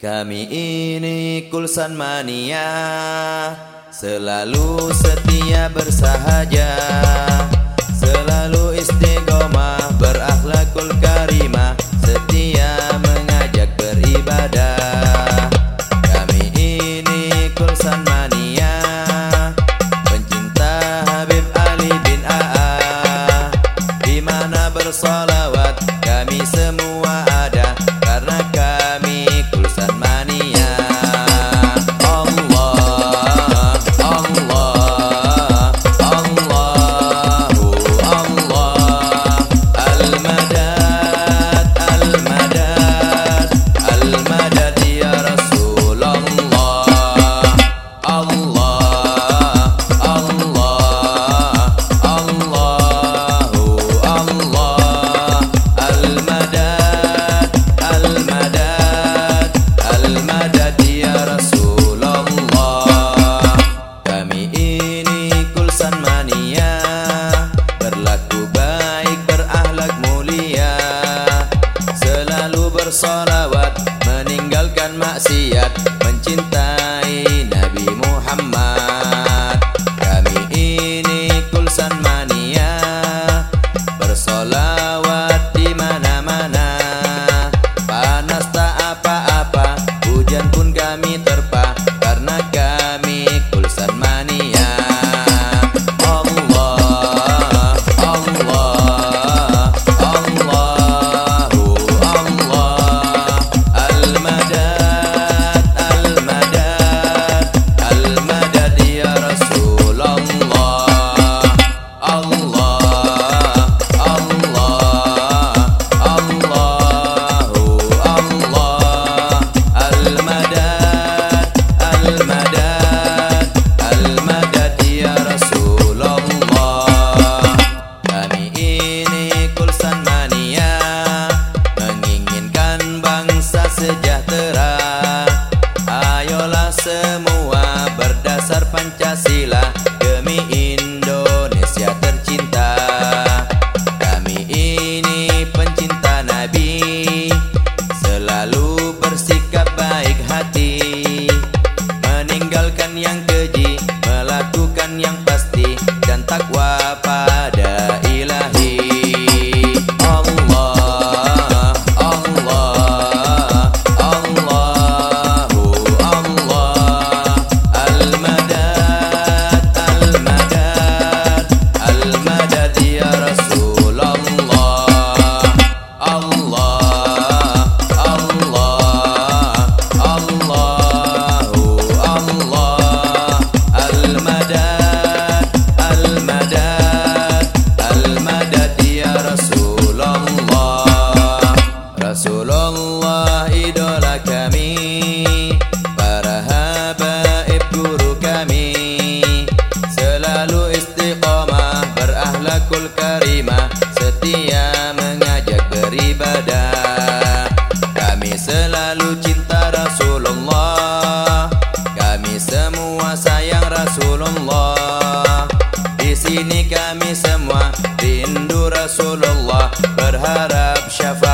Kami ini kulsan mania Selalu setia bersahaja. Selalu istiqomah Berakhlakul karimah Setia mengajak beribadah. Kami ini kulsan mania Pencinta Habib Ali bin Aa. Di mana bersolawat bersolawat semua berdasar Pancasila. Rindu Rasulullah berharap syafaat